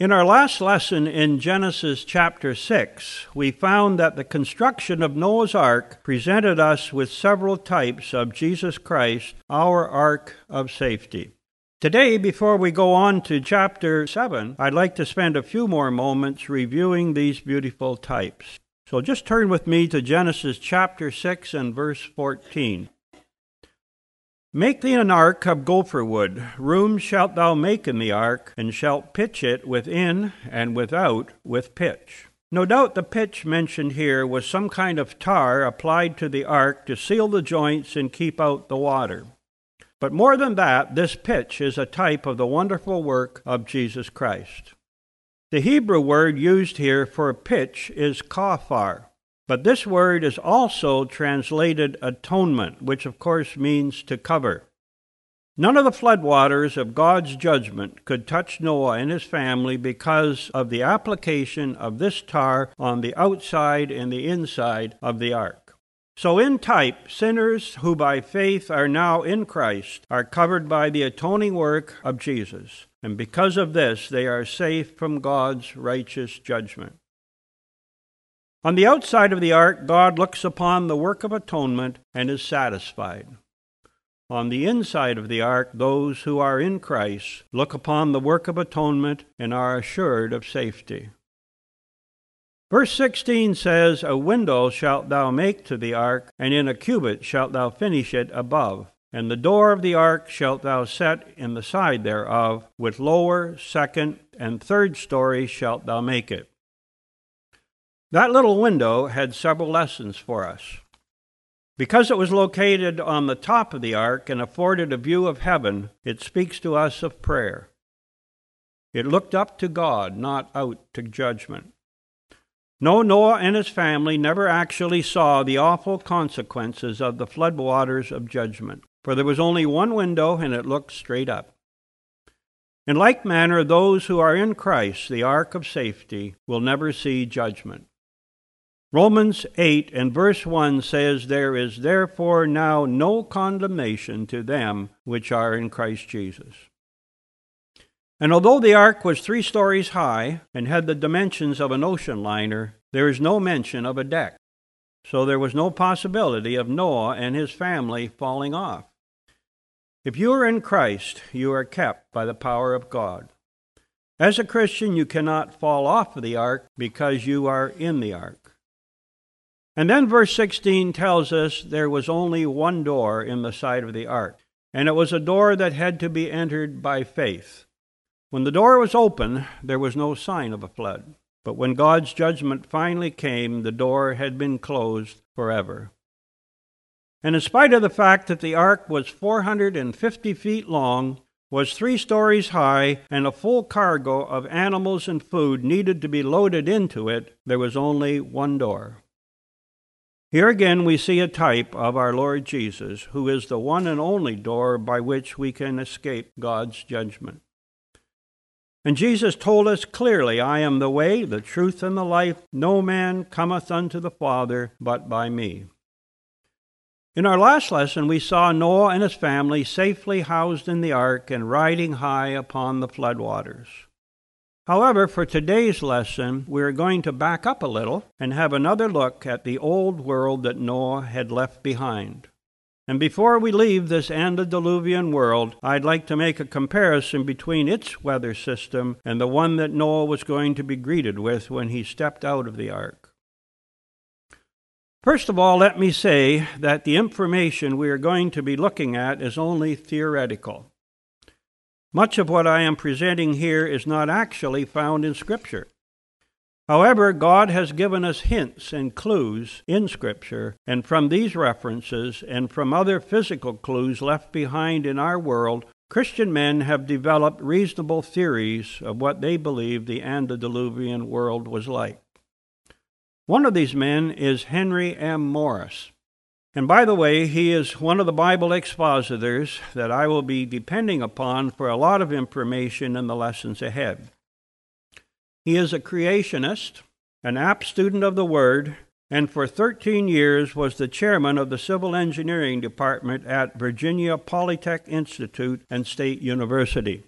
In our last lesson in Genesis chapter 6, we found that the construction of Noah's ark presented us with several types of Jesus Christ, our ark of safety. Today, before we go on to chapter 7, I'd like to spend a few more moments reviewing these beautiful types. So just turn with me to Genesis chapter 6 and verse 14. Make thee an ark of gopher wood. Room shalt thou make in the ark, and shalt pitch it within and without with pitch. No doubt the pitch mentioned here was some kind of tar applied to the ark to seal the joints and keep out the water. But more than that, this pitch is a type of the wonderful work of Jesus Christ. The Hebrew word used here for pitch is kaphar. But this word is also translated atonement, which of course means to cover. None of the floodwaters of God's judgment could touch Noah and his family because of the application of this tar on the outside and the inside of the ark. So, in type, sinners who by faith are now in Christ are covered by the atoning work of Jesus, and because of this, they are safe from God's righteous judgment. On the outside of the ark, God looks upon the work of atonement and is satisfied. On the inside of the ark, those who are in Christ look upon the work of atonement and are assured of safety. Verse 16 says, A window shalt thou make to the ark, and in a cubit shalt thou finish it above. And the door of the ark shalt thou set in the side thereof, with lower, second, and third stories shalt thou make it. That little window had several lessons for us. Because it was located on the top of the ark and afforded a view of heaven, it speaks to us of prayer. It looked up to God, not out to judgment. No, Noah and his family never actually saw the awful consequences of the floodwaters of judgment, for there was only one window and it looked straight up. In like manner, those who are in Christ, the ark of safety, will never see judgment. Romans 8 and verse 1 says, There is therefore now no condemnation to them which are in Christ Jesus. And although the ark was three stories high and had the dimensions of an ocean liner, there is no mention of a deck. So there was no possibility of Noah and his family falling off. If you are in Christ, you are kept by the power of God. As a Christian, you cannot fall off of the ark because you are in the ark. And then verse 16 tells us there was only one door in the side of the ark, and it was a door that had to be entered by faith. When the door was open, there was no sign of a flood. But when God's judgment finally came, the door had been closed forever. And in spite of the fact that the ark was 450 feet long, was three stories high, and a full cargo of animals and food needed to be loaded into it, there was only one door. Here again we see a type of our Lord Jesus, who is the one and only door by which we can escape God's judgment. And Jesus told us clearly, I am the way, the truth, and the life. No man cometh unto the Father but by me. In our last lesson, we saw Noah and his family safely housed in the ark and riding high upon the floodwaters. However, for today's lesson, we're going to back up a little and have another look at the old world that Noah had left behind. And before we leave this antediluvian world, I'd like to make a comparison between its weather system and the one that Noah was going to be greeted with when he stepped out of the ark. First of all, let me say that the information we are going to be looking at is only theoretical. Much of what I am presenting here is not actually found in Scripture. However, God has given us hints and clues in Scripture, and from these references and from other physical clues left behind in our world, Christian men have developed reasonable theories of what they believe the antediluvian world was like. One of these men is Henry M. Morris. And by the way, he is one of the Bible expositors that I will be depending upon for a lot of information in the lessons ahead. He is a creationist, an apt student of the Word, and for 13 years was the chairman of the Civil Engineering Department at Virginia Polytech Institute and State University.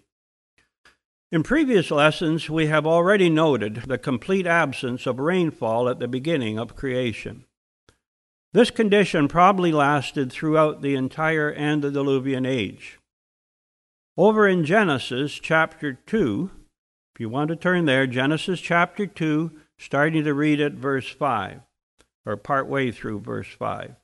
In previous lessons, we have already noted the complete absence of rainfall at the beginning of creation. This condition probably lasted throughout the entire antediluvian age. Over in Genesis chapter 2, if you want to turn there, Genesis chapter 2, starting to read at verse 5, or part way through verse 5.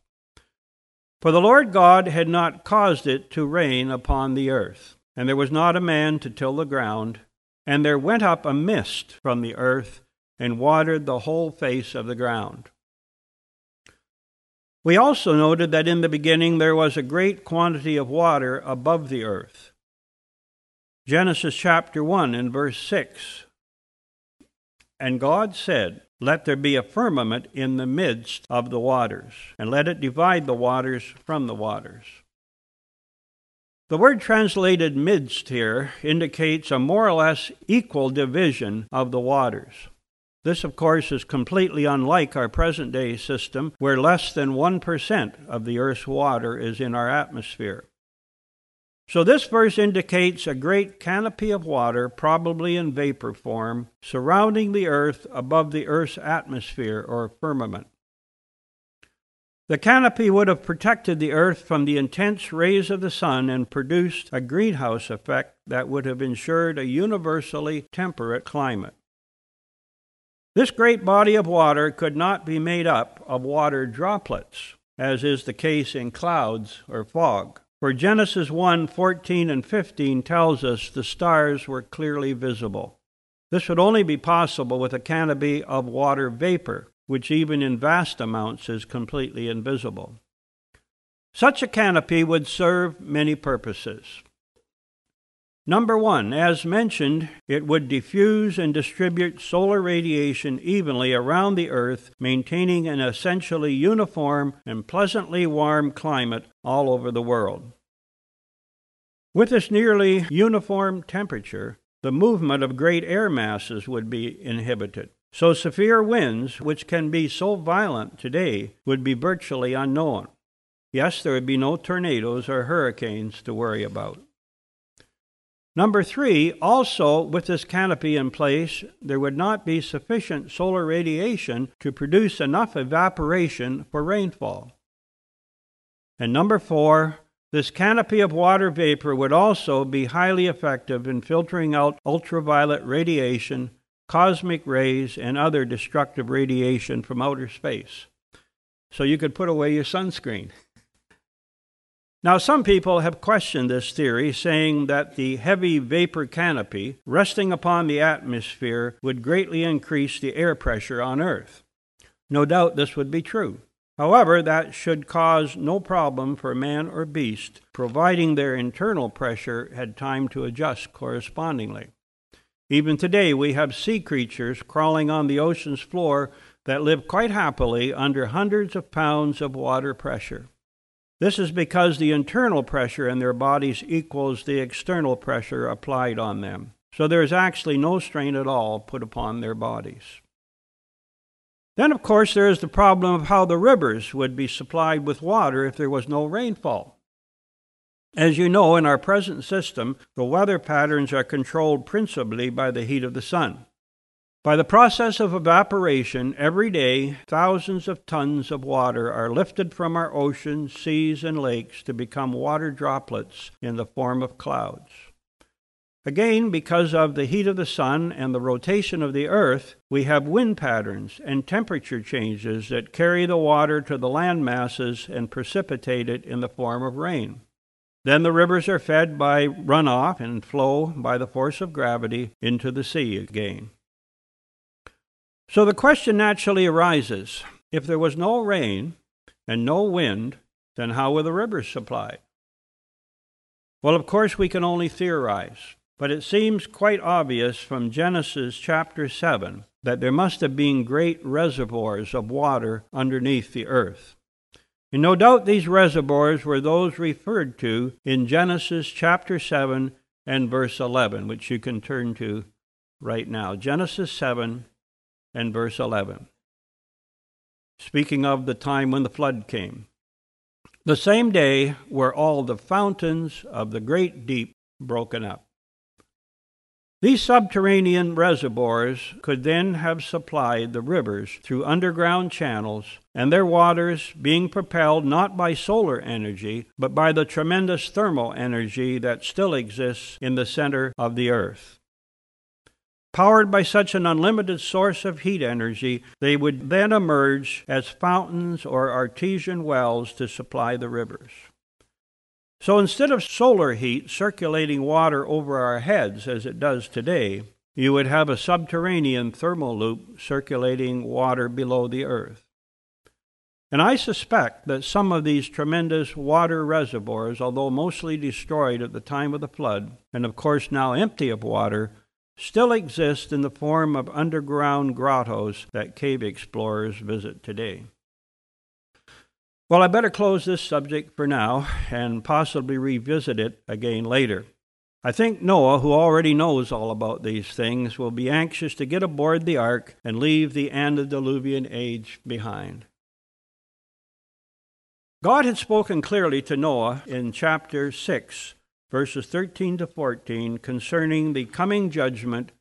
For the Lord God had not caused it to rain upon the earth, and there was not a man to till the ground, and there went up a mist from the earth and watered the whole face of the ground. We also noted that in the beginning there was a great quantity of water above the earth. Genesis chapter 1 and verse 6. And God said, Let there be a firmament in the midst of the waters, and let it divide the waters from the waters. The word translated midst here indicates a more or less equal division of the waters. This, of course, is completely unlike our present day system, where less than 1% of the Earth's water is in our atmosphere. So, this verse indicates a great canopy of water, probably in vapor form, surrounding the Earth above the Earth's atmosphere or firmament. The canopy would have protected the Earth from the intense rays of the sun and produced a greenhouse effect that would have ensured a universally temperate climate. This great body of water could not be made up of water droplets, as is the case in clouds or fog. For Genesis 1 14 and 15 tells us the stars were clearly visible. This would only be possible with a canopy of water vapor, which even in vast amounts is completely invisible. Such a canopy would serve many purposes. Number one, as mentioned, it would diffuse and distribute solar radiation evenly around the Earth, maintaining an essentially uniform and pleasantly warm climate all over the world. With this nearly uniform temperature, the movement of great air masses would be inhibited. So severe winds, which can be so violent today, would be virtually unknown. Yes, there would be no tornadoes or hurricanes to worry about. Number three, also with this canopy in place, there would not be sufficient solar radiation to produce enough evaporation for rainfall. And number four, this canopy of water vapor would also be highly effective in filtering out ultraviolet radiation, cosmic rays, and other destructive radiation from outer space. So you could put away your sunscreen. Now, some people have questioned this theory, saying that the heavy vapor canopy resting upon the atmosphere would greatly increase the air pressure on Earth. No doubt this would be true. However, that should cause no problem for man or beast, providing their internal pressure had time to adjust correspondingly. Even today, we have sea creatures crawling on the ocean's floor that live quite happily under hundreds of pounds of water pressure. This is because the internal pressure in their bodies equals the external pressure applied on them. So there is actually no strain at all put upon their bodies. Then, of course, there is the problem of how the rivers would be supplied with water if there was no rainfall. As you know, in our present system, the weather patterns are controlled principally by the heat of the sun. By the process of evaporation, every day thousands of tons of water are lifted from our oceans, seas, and lakes to become water droplets in the form of clouds. Again, because of the heat of the sun and the rotation of the earth, we have wind patterns and temperature changes that carry the water to the land masses and precipitate it in the form of rain. Then the rivers are fed by runoff and flow by the force of gravity into the sea again. So the question naturally arises if there was no rain and no wind, then how were the rivers supplied? Well, of course, we can only theorize, but it seems quite obvious from Genesis chapter 7 that there must have been great reservoirs of water underneath the earth. And no doubt these reservoirs were those referred to in Genesis chapter 7 and verse 11, which you can turn to right now. Genesis 7 and verse 11. Speaking of the time when the flood came. The same day were all the fountains of the great deep broken up. These subterranean reservoirs could then have supplied the rivers through underground channels, and their waters being propelled not by solar energy, but by the tremendous thermal energy that still exists in the center of the earth. Powered by such an unlimited source of heat energy, they would then emerge as fountains or artesian wells to supply the rivers. So instead of solar heat circulating water over our heads as it does today, you would have a subterranean thermal loop circulating water below the earth. And I suspect that some of these tremendous water reservoirs, although mostly destroyed at the time of the flood, and of course now empty of water, still exist in the form of underground grottos that cave explorers visit today. Well, I better close this subject for now and possibly revisit it again later. I think Noah, who already knows all about these things, will be anxious to get aboard the ark and leave the antediluvian age behind. God had spoken clearly to Noah in chapter 6, verses 13 to 14, concerning the coming judgment.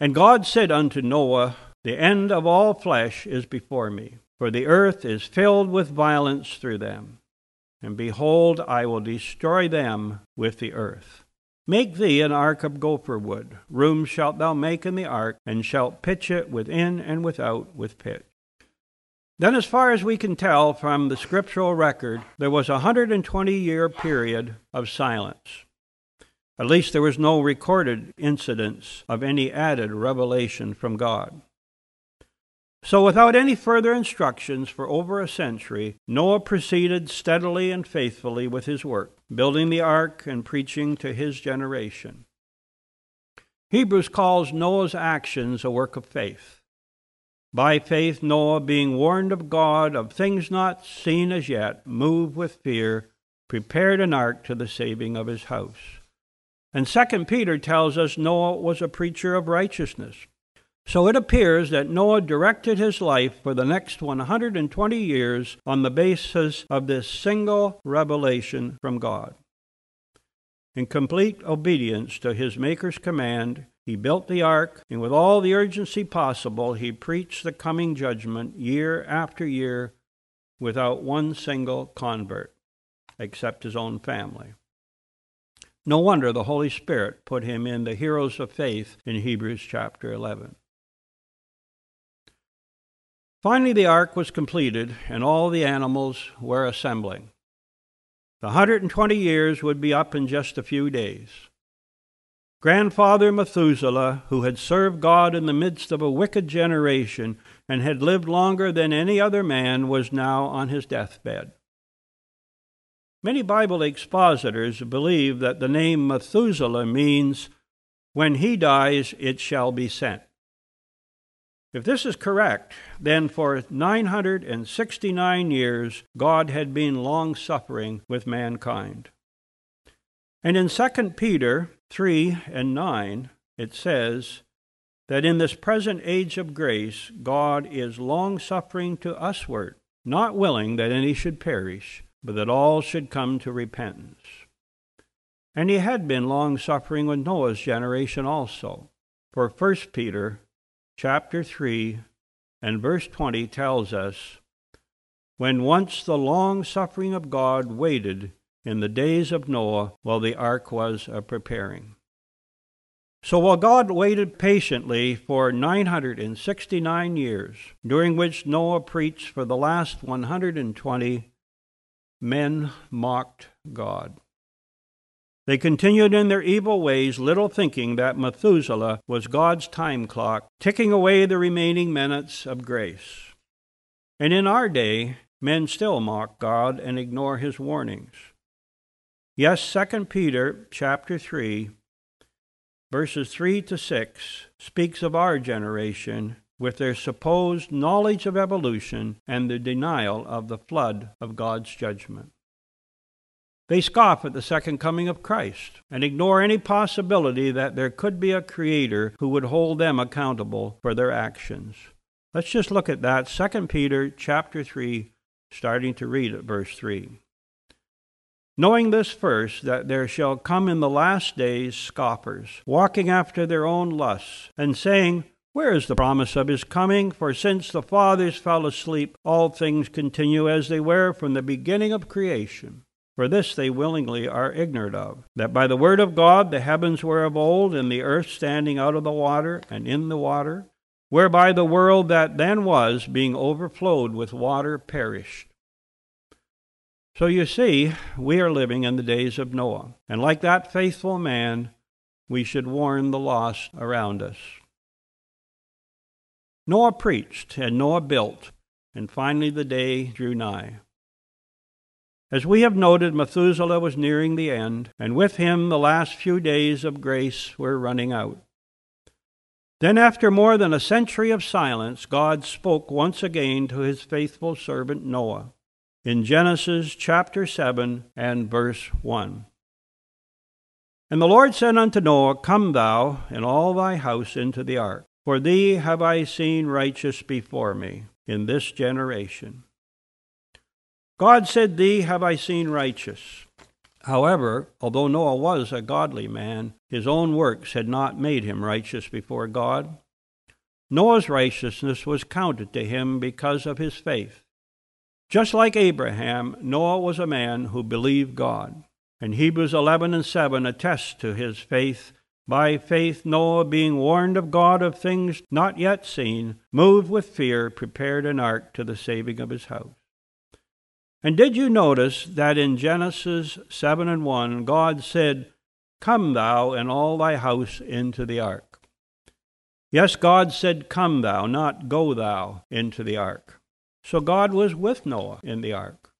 And God said unto Noah, The end of all flesh is before me for the earth is filled with violence through them. And behold, I will destroy them with the earth. Make thee an ark of gopher wood. Room shalt thou make in the ark, and shalt pitch it within and without with pitch. Then, as far as we can tell from the scriptural record, there was a 120 year period of silence. At least there was no recorded incidents of any added revelation from God. So, without any further instructions for over a century, Noah proceeded steadily and faithfully with his work, building the ark and preaching to his generation. Hebrews calls Noah's actions a work of faith. By faith, Noah, being warned of God of things not seen as yet, moved with fear, prepared an ark to the saving of his house. And Second Peter tells us Noah was a preacher of righteousness. So it appears that Noah directed his life for the next 120 years on the basis of this single revelation from God. In complete obedience to his Maker's command, he built the ark, and with all the urgency possible, he preached the coming judgment year after year without one single convert, except his own family. No wonder the Holy Spirit put him in the heroes of faith in Hebrews chapter 11. Finally, the ark was completed, and all the animals were assembling. The 120 years would be up in just a few days. Grandfather Methuselah, who had served God in the midst of a wicked generation and had lived longer than any other man, was now on his deathbed. Many Bible expositors believe that the name Methuselah means, when he dies, it shall be sent. If this is correct, then for 969 years God had been long suffering with mankind. And in 2 Peter 3 and 9, it says that in this present age of grace, God is long suffering to usward, not willing that any should perish, but that all should come to repentance. And he had been long suffering with Noah's generation also. For 1 Peter chapter 3 and verse 20 tells us when once the long suffering of God waited in the days of Noah while the ark was a preparing. So while God waited patiently for 969 years, during which Noah preached for the last 120, men mocked God. They continued in their evil ways, little thinking that Methuselah was God's time clock, ticking away the remaining minutes of grace. And in our day, men still mock God and ignore his warnings. Yes, 2 Peter chapter 3, verses 3 to 6 speaks of our generation with their supposed knowledge of evolution and the denial of the flood of God's judgment. They scoff at the second coming of Christ and ignore any possibility that there could be a creator who would hold them accountable for their actions. Let's just look at that 2 Peter chapter 3 starting to read at verse 3. knowing this first, that there shall come in the last days scoffers, walking after their own lusts, and saying, Where is the promise of his coming? For since the fathers fell asleep, all things continue as they were from the beginning of creation. For this they willingly are ignorant of, that by the word of God the heavens were of old, and the earth standing out of the water and in the water, whereby the world that then was, being overflowed with water, perished. So you see, we are living in the days of Noah. And like that faithful man, we should warn the lost around us. Noah preached, and Noah built, and finally the day drew nigh. As we have noted, Methuselah was nearing the end, and with him the last few days of grace were running out. Then, after more than a century of silence, God spoke once again to his faithful servant Noah in Genesis chapter 7 and verse 1. And the Lord said unto Noah, Come thou and all thy house into the ark, for thee have I seen righteous before me in this generation. God said, Thee have I seen righteous. However, although Noah was a godly man, his own works had not made him righteous before God. Noah's righteousness was counted to him because of his faith. Just like Abraham, Noah was a man who believed God. And Hebrews 11 and 7 attest to his faith. By faith, Noah, being warned of God of things not yet seen, moved with fear, prepared an ark to the saving of his house. And did you notice that in Genesis 7 and 1, God said, Come thou and all thy house into the ark? Yes, God said, Come thou, not go thou into the ark. So God was with Noah in the ark.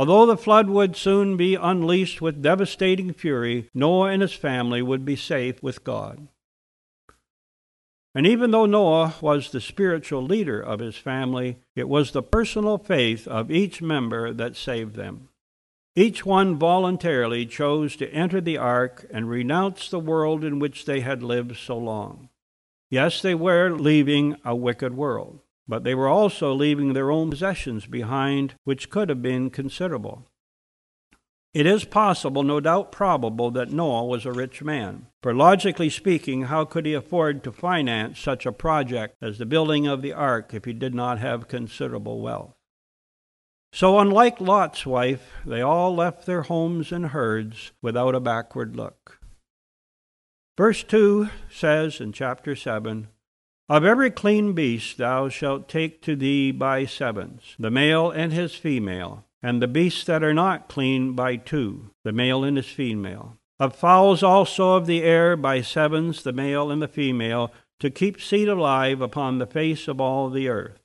Although the flood would soon be unleashed with devastating fury, Noah and his family would be safe with God. And even though Noah was the spiritual leader of his family, it was the personal faith of each member that saved them. Each one voluntarily chose to enter the ark and renounce the world in which they had lived so long. Yes, they were leaving a wicked world but they were also leaving their own possessions behind, which could have been considerable. It is possible, no doubt probable, that Noah was a rich man. For logically speaking, how could he afford to finance such a project as the building of the ark if he did not have considerable wealth? So, unlike Lot's wife, they all left their homes and herds without a backward look. Verse 2 says in chapter 7 of every clean beast thou shalt take to thee by sevens, the male and his female, and the beasts that are not clean by two, the male and his female. Of fowls also of the air by sevens, the male and the female, to keep seed alive upon the face of all the earth.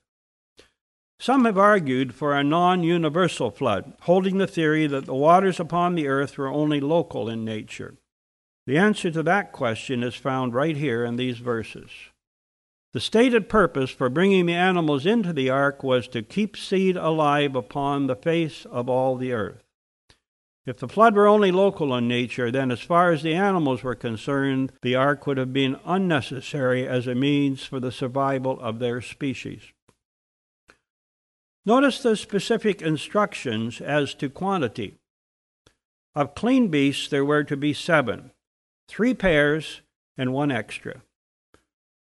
Some have argued for a non universal flood, holding the theory that the waters upon the earth were only local in nature. The answer to that question is found right here in these verses. The stated purpose for bringing the animals into the ark was to keep seed alive upon the face of all the earth. If the flood were only local in nature, then as far as the animals were concerned, the ark would have been unnecessary as a means for the survival of their species. Notice the specific instructions as to quantity. Of clean beasts, there were to be seven, three pairs and one extra.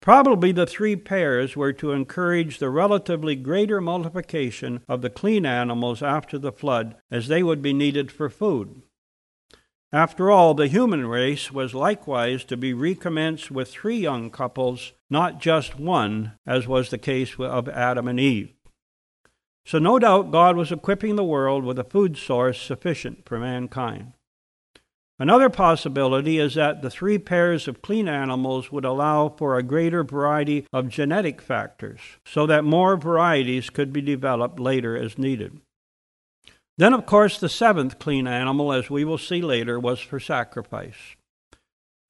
Probably the three pairs were to encourage the relatively greater multiplication of the clean animals after the flood, as they would be needed for food. After all, the human race was likewise to be recommenced with three young couples, not just one, as was the case of Adam and Eve. So, no doubt, God was equipping the world with a food source sufficient for mankind. Another possibility is that the three pairs of clean animals would allow for a greater variety of genetic factors, so that more varieties could be developed later as needed. Then, of course, the seventh clean animal, as we will see later, was for sacrifice.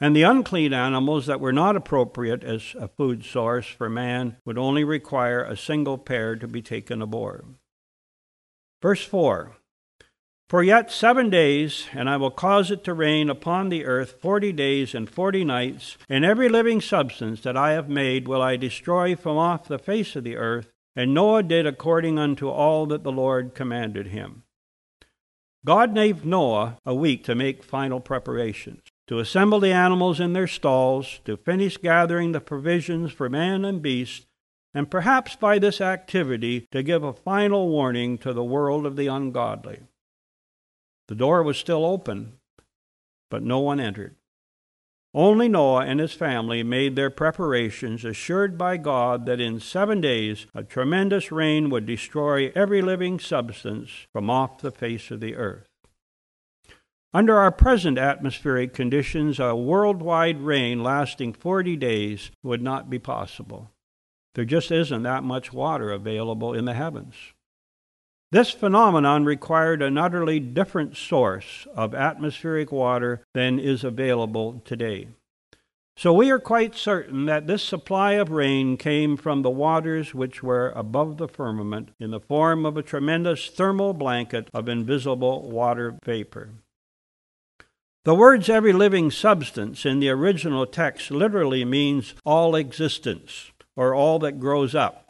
And the unclean animals that were not appropriate as a food source for man would only require a single pair to be taken aboard. Verse 4 for yet seven days, and I will cause it to rain upon the earth forty days and forty nights, and every living substance that I have made will I destroy from off the face of the earth. And Noah did according unto all that the Lord commanded him. God gave Noah a week to make final preparations, to assemble the animals in their stalls, to finish gathering the provisions for man and beast, and perhaps by this activity to give a final warning to the world of the ungodly. The door was still open, but no one entered. Only Noah and his family made their preparations, assured by God that in seven days a tremendous rain would destroy every living substance from off the face of the earth. Under our present atmospheric conditions, a worldwide rain lasting 40 days would not be possible. There just isn't that much water available in the heavens. This phenomenon required an utterly different source of atmospheric water than is available today. So we are quite certain that this supply of rain came from the waters which were above the firmament in the form of a tremendous thermal blanket of invisible water vapor. The words every living substance in the original text literally means all existence or all that grows up.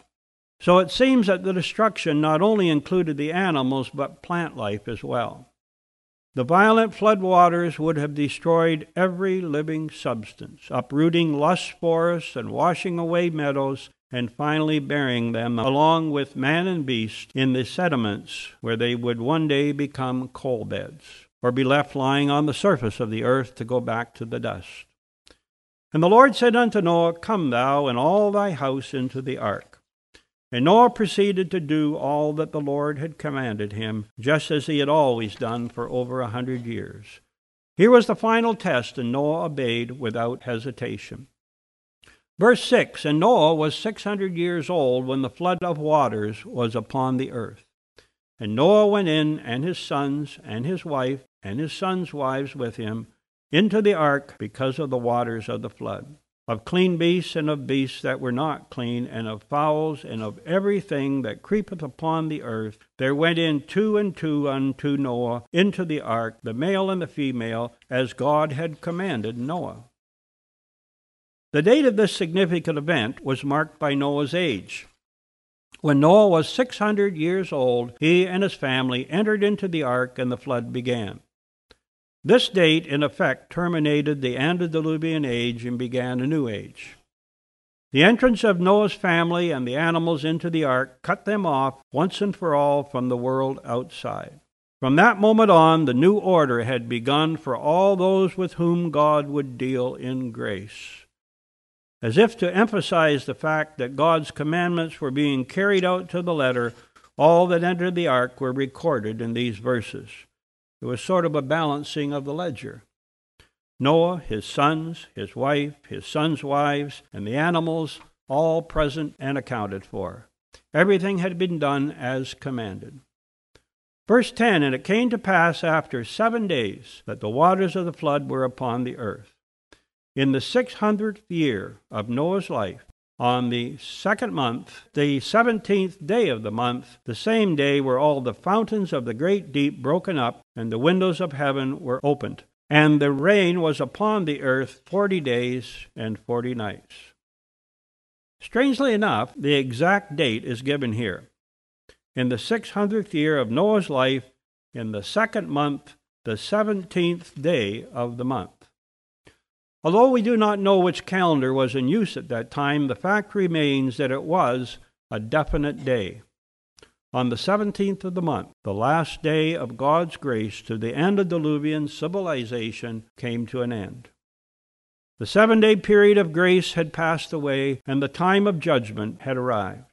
So it seems that the destruction not only included the animals, but plant life as well. The violent flood waters would have destroyed every living substance, uprooting lush forests and washing away meadows, and finally burying them along with man and beast in the sediments where they would one day become coal beds, or be left lying on the surface of the earth to go back to the dust. And the Lord said unto Noah, Come thou and all thy house into the ark. And Noah proceeded to do all that the Lord had commanded him, just as he had always done for over a hundred years. Here was the final test, and Noah obeyed without hesitation. Verse 6 And Noah was six hundred years old when the flood of waters was upon the earth. And Noah went in, and his sons, and his wife, and his sons' wives with him, into the ark because of the waters of the flood of clean beasts and of beasts that were not clean, and of fowls and of everything that creepeth upon the earth, there went in two and two unto Noah into the ark, the male and the female, as God had commanded Noah. The date of this significant event was marked by Noah's age. When Noah was 600 years old, he and his family entered into the ark, and the flood began. This date, in effect, terminated the antediluvian age and began a new age. The entrance of Noah's family and the animals into the ark cut them off once and for all from the world outside. From that moment on, the new order had begun for all those with whom God would deal in grace. As if to emphasize the fact that God's commandments were being carried out to the letter, all that entered the ark were recorded in these verses. It was sort of a balancing of the ledger. Noah, his sons, his wife, his sons' wives, and the animals, all present and accounted for. Everything had been done as commanded. Verse 10 And it came to pass after seven days that the waters of the flood were upon the earth. In the six hundredth year of Noah's life, on the second month, the seventeenth day of the month, the same day were all the fountains of the great deep broken up, and the windows of heaven were opened. And the rain was upon the earth forty days and forty nights. Strangely enough, the exact date is given here. In the six hundredth year of Noah's life, in the second month, the seventeenth day of the month. Although we do not know which calendar was in use at that time, the fact remains that it was a definite day. On the 17th of the month, the last day of God's grace to the antediluvian civilization came to an end. The seven day period of grace had passed away, and the time of judgment had arrived.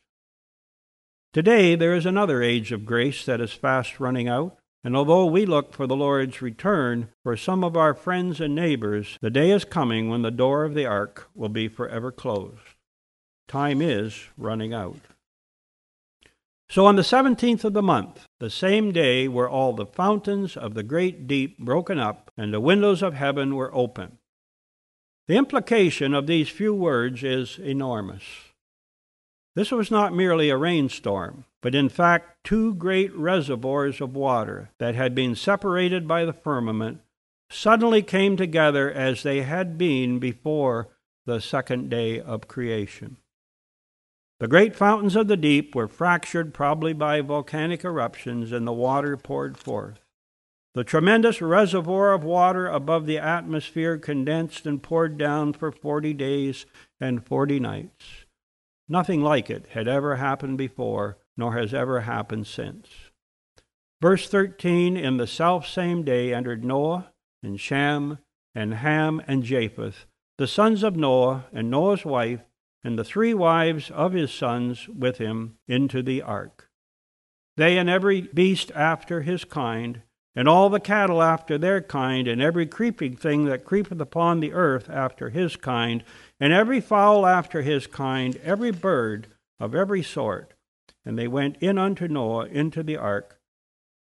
Today, there is another age of grace that is fast running out. And although we look for the Lord's return, for some of our friends and neighbors, the day is coming when the door of the ark will be forever closed. Time is running out. So on the 17th of the month, the same day were all the fountains of the great deep broken up, and the windows of heaven were open. The implication of these few words is enormous. This was not merely a rainstorm, but in fact two great reservoirs of water that had been separated by the firmament suddenly came together as they had been before the second day of creation. The great fountains of the deep were fractured probably by volcanic eruptions, and the water poured forth. The tremendous reservoir of water above the atmosphere condensed and poured down for 40 days and 40 nights. Nothing like it had ever happened before, nor has ever happened since. Verse 13 In the self same day entered Noah and Shem and Ham and Japheth, the sons of Noah, and Noah's wife, and the three wives of his sons with him, into the ark. They and every beast after his kind, and all the cattle after their kind, and every creeping thing that creepeth upon the earth after his kind, and every fowl after his kind, every bird of every sort. And they went in unto Noah into the ark,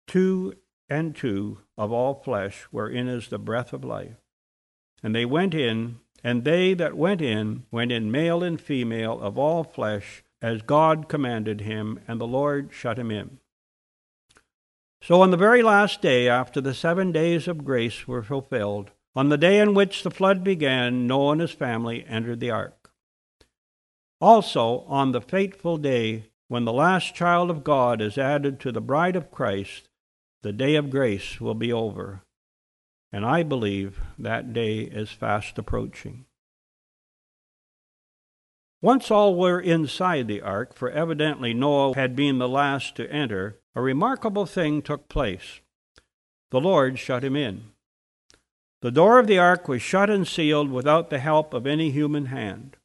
two and two of all flesh, wherein is the breath of life. And they went in, and they that went in went in male and female of all flesh, as God commanded him, and the Lord shut him in. So on the very last day, after the seven days of grace were fulfilled, on the day in which the flood began, Noah and his family entered the ark. Also, on the fateful day when the last child of God is added to the bride of Christ, the day of grace will be over. And I believe that day is fast approaching. Once all were inside the ark, for evidently Noah had been the last to enter, a remarkable thing took place. The Lord shut him in. The door of the ark was shut and sealed without the help of any human hand.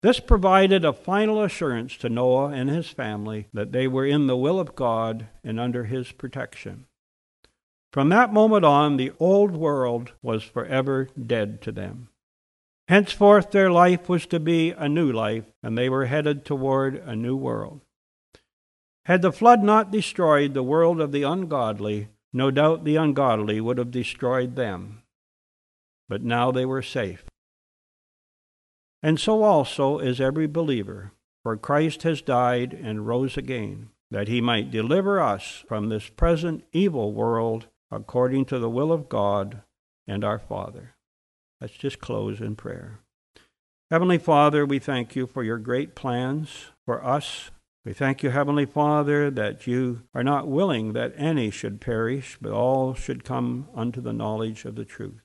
This provided a final assurance to Noah and his family that they were in the will of God and under his protection. From that moment on, the old world was forever dead to them. Henceforth, their life was to be a new life, and they were headed toward a new world. Had the flood not destroyed the world of the ungodly, no doubt the ungodly would have destroyed them. But now they were safe. And so also is every believer, for Christ has died and rose again, that he might deliver us from this present evil world according to the will of God and our Father. Let's just close in prayer. Heavenly Father, we thank you for your great plans for us we thank you, Heavenly Father, that you are not willing that any should perish, but all should come unto the knowledge of the truth.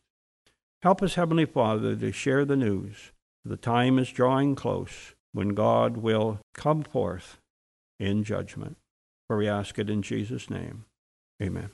Help us, Heavenly Father, to share the news. The time is drawing close when God will come forth in judgment. For we ask it in Jesus' name. Amen.